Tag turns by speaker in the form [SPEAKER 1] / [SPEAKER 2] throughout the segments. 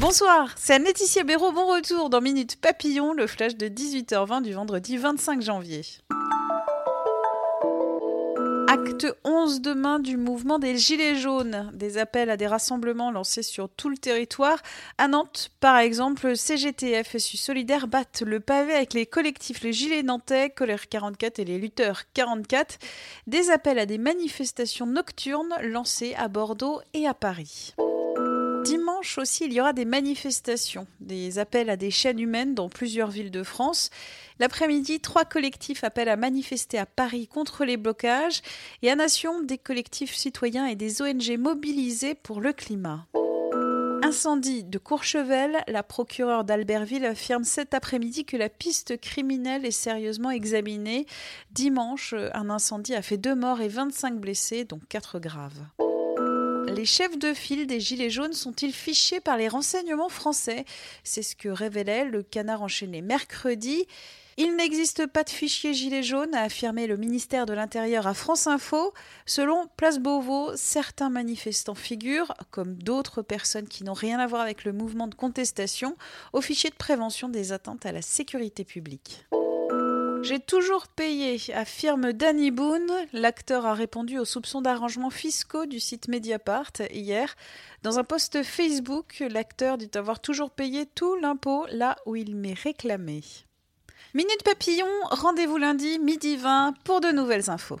[SPEAKER 1] Bonsoir, c'est Anne-Laetitia Béraud. Bon retour dans Minute Papillon, le flash de 18h20 du vendredi 25 janvier. Acte 11 demain du mouvement des Gilets jaunes. Des appels à des rassemblements lancés sur tout le territoire. À Nantes, par exemple, CGT FSU Solidaire battent le pavé avec les collectifs Les Gilets Nantais, Colère 44 et les Lutteurs 44. Des appels à des manifestations nocturnes lancés à Bordeaux et à Paris. Dimanche aussi, il y aura des manifestations, des appels à des chaînes humaines dans plusieurs villes de France. L'après-midi, trois collectifs appellent à manifester à Paris contre les blocages et à Nation, des collectifs citoyens et des ONG mobilisés pour le climat. Incendie de Courchevel, la procureure d'Albertville affirme cet après-midi que la piste criminelle est sérieusement examinée. Dimanche, un incendie a fait deux morts et 25 blessés, dont quatre graves. Les chefs de file des Gilets jaunes sont-ils fichés par les renseignements français? C'est ce que révélait le canard enchaîné mercredi. Il n'existe pas de fichier Gilets jaunes, a affirmé le ministère de l'Intérieur à France Info. Selon Place Beauvau, certains manifestants figurent, comme d'autres personnes qui n'ont rien à voir avec le mouvement de contestation, au fichier de prévention des atteintes à la sécurité publique. J'ai toujours payé, affirme Danny Boone. L'acteur a répondu aux soupçons d'arrangements fiscaux du site Mediapart hier. Dans un post Facebook, l'acteur dit avoir toujours payé tout l'impôt là où il m'est réclamé. Minute Papillon, rendez-vous lundi, midi 20 pour de nouvelles infos.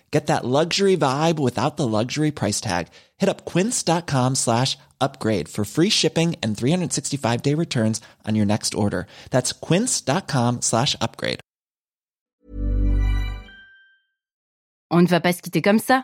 [SPEAKER 2] Get that luxury vibe without the luxury price tag. Hit up quince.com slash upgrade for free shipping and 365 day returns on your next order. That's quince.com slash upgrade.
[SPEAKER 3] On ne va pas se quitter comme ça.